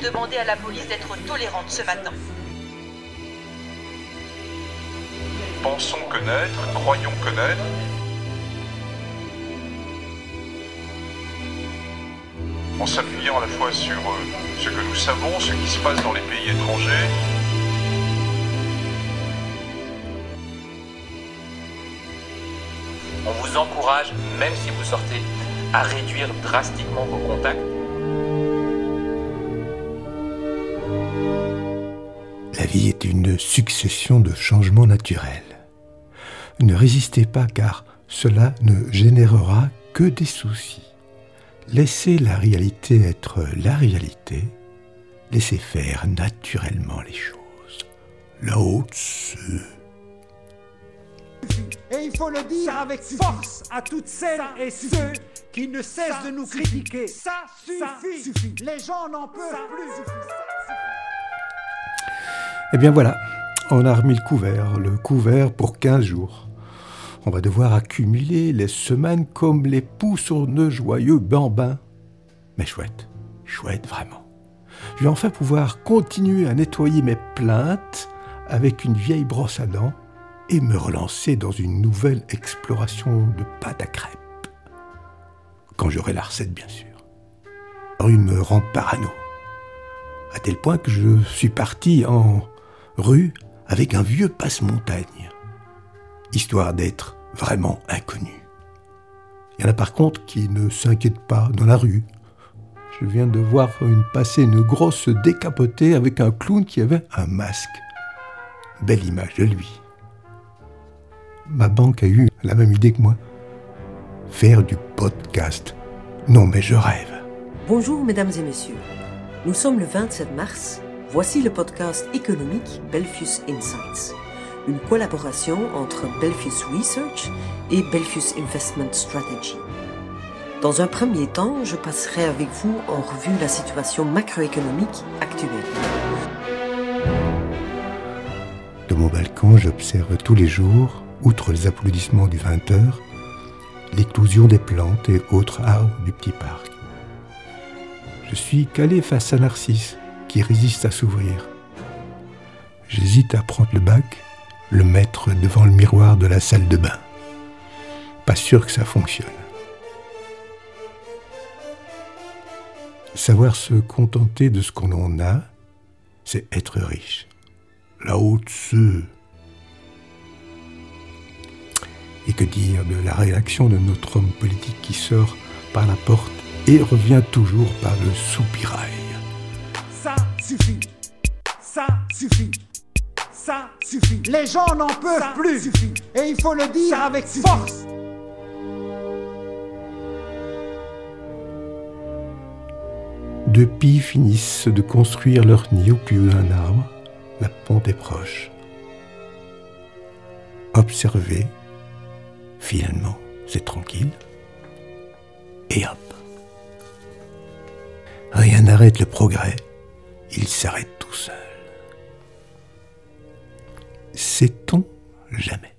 Demandez à la police d'être tolérante ce matin. Pensons connaître, croyons connaître. En s'appuyant à la fois sur euh, ce que nous savons, ce qui se passe dans les pays étrangers, On vous encourage, même si vous sortez, à réduire drastiquement vos contacts. La vie est une succession de changements naturels. Ne résistez pas car cela ne générera que des soucis. Laissez la réalité être la réalité. Laissez faire naturellement les choses. La haute et il faut le dire avec force à toutes celles et ceux qui ne cessent de nous critiquer. Ça suffit. Les gens n'en peuvent plus. Eh bien voilà, on a remis le couvert, le couvert pour 15 jours. On va devoir accumuler les semaines comme les poux sur de joyeux bambins. Mais chouette, chouette vraiment. Je vais enfin pouvoir continuer à nettoyer mes plaintes avec une vieille brosse à dents et me relancer dans une nouvelle exploration de pâte à crêpes. Quand j'aurai la recette, bien sûr. Rue me rend parano. À tel point que je suis parti en rue avec un vieux passe-montagne, histoire d'être vraiment inconnu. Il y en a par contre qui ne s'inquiètent pas dans la rue. Je viens de voir une passer une grosse décapotée avec un clown qui avait un masque. Belle image de lui ma banque a eu la même idée que moi. Faire du podcast. Non mais je rêve. Bonjour mesdames et messieurs. Nous sommes le 27 mars. Voici le podcast économique Belfius Insights, une collaboration entre Belfius Research et Belfius Investment Strategy. Dans un premier temps, je passerai avec vous en revue la situation macroéconomique actuelle. De mon balcon, j'observe tous les jours outre les applaudissements du 20h, l'éclosion des plantes et autres arbres du petit parc. Je suis calé face à Narcisse, qui résiste à s'ouvrir. J'hésite à prendre le bac, le mettre devant le miroir de la salle de bain. Pas sûr que ça fonctionne. Savoir se contenter de ce qu'on en a, c'est être riche. La haute se Et que dire de la réaction de notre homme politique qui sort par la porte et revient toujours par le soupirail suffit. Ça suffit. Ça suffit. Les gens n'en peuvent plus. Et il faut le dire avec force. Deux pies finissent de construire leur nid au plus haut d'un arbre. La ponte est proche. Observez Finalement, c'est tranquille. Et hop. Rien n'arrête le progrès. Il s'arrête tout seul. Sait-on jamais?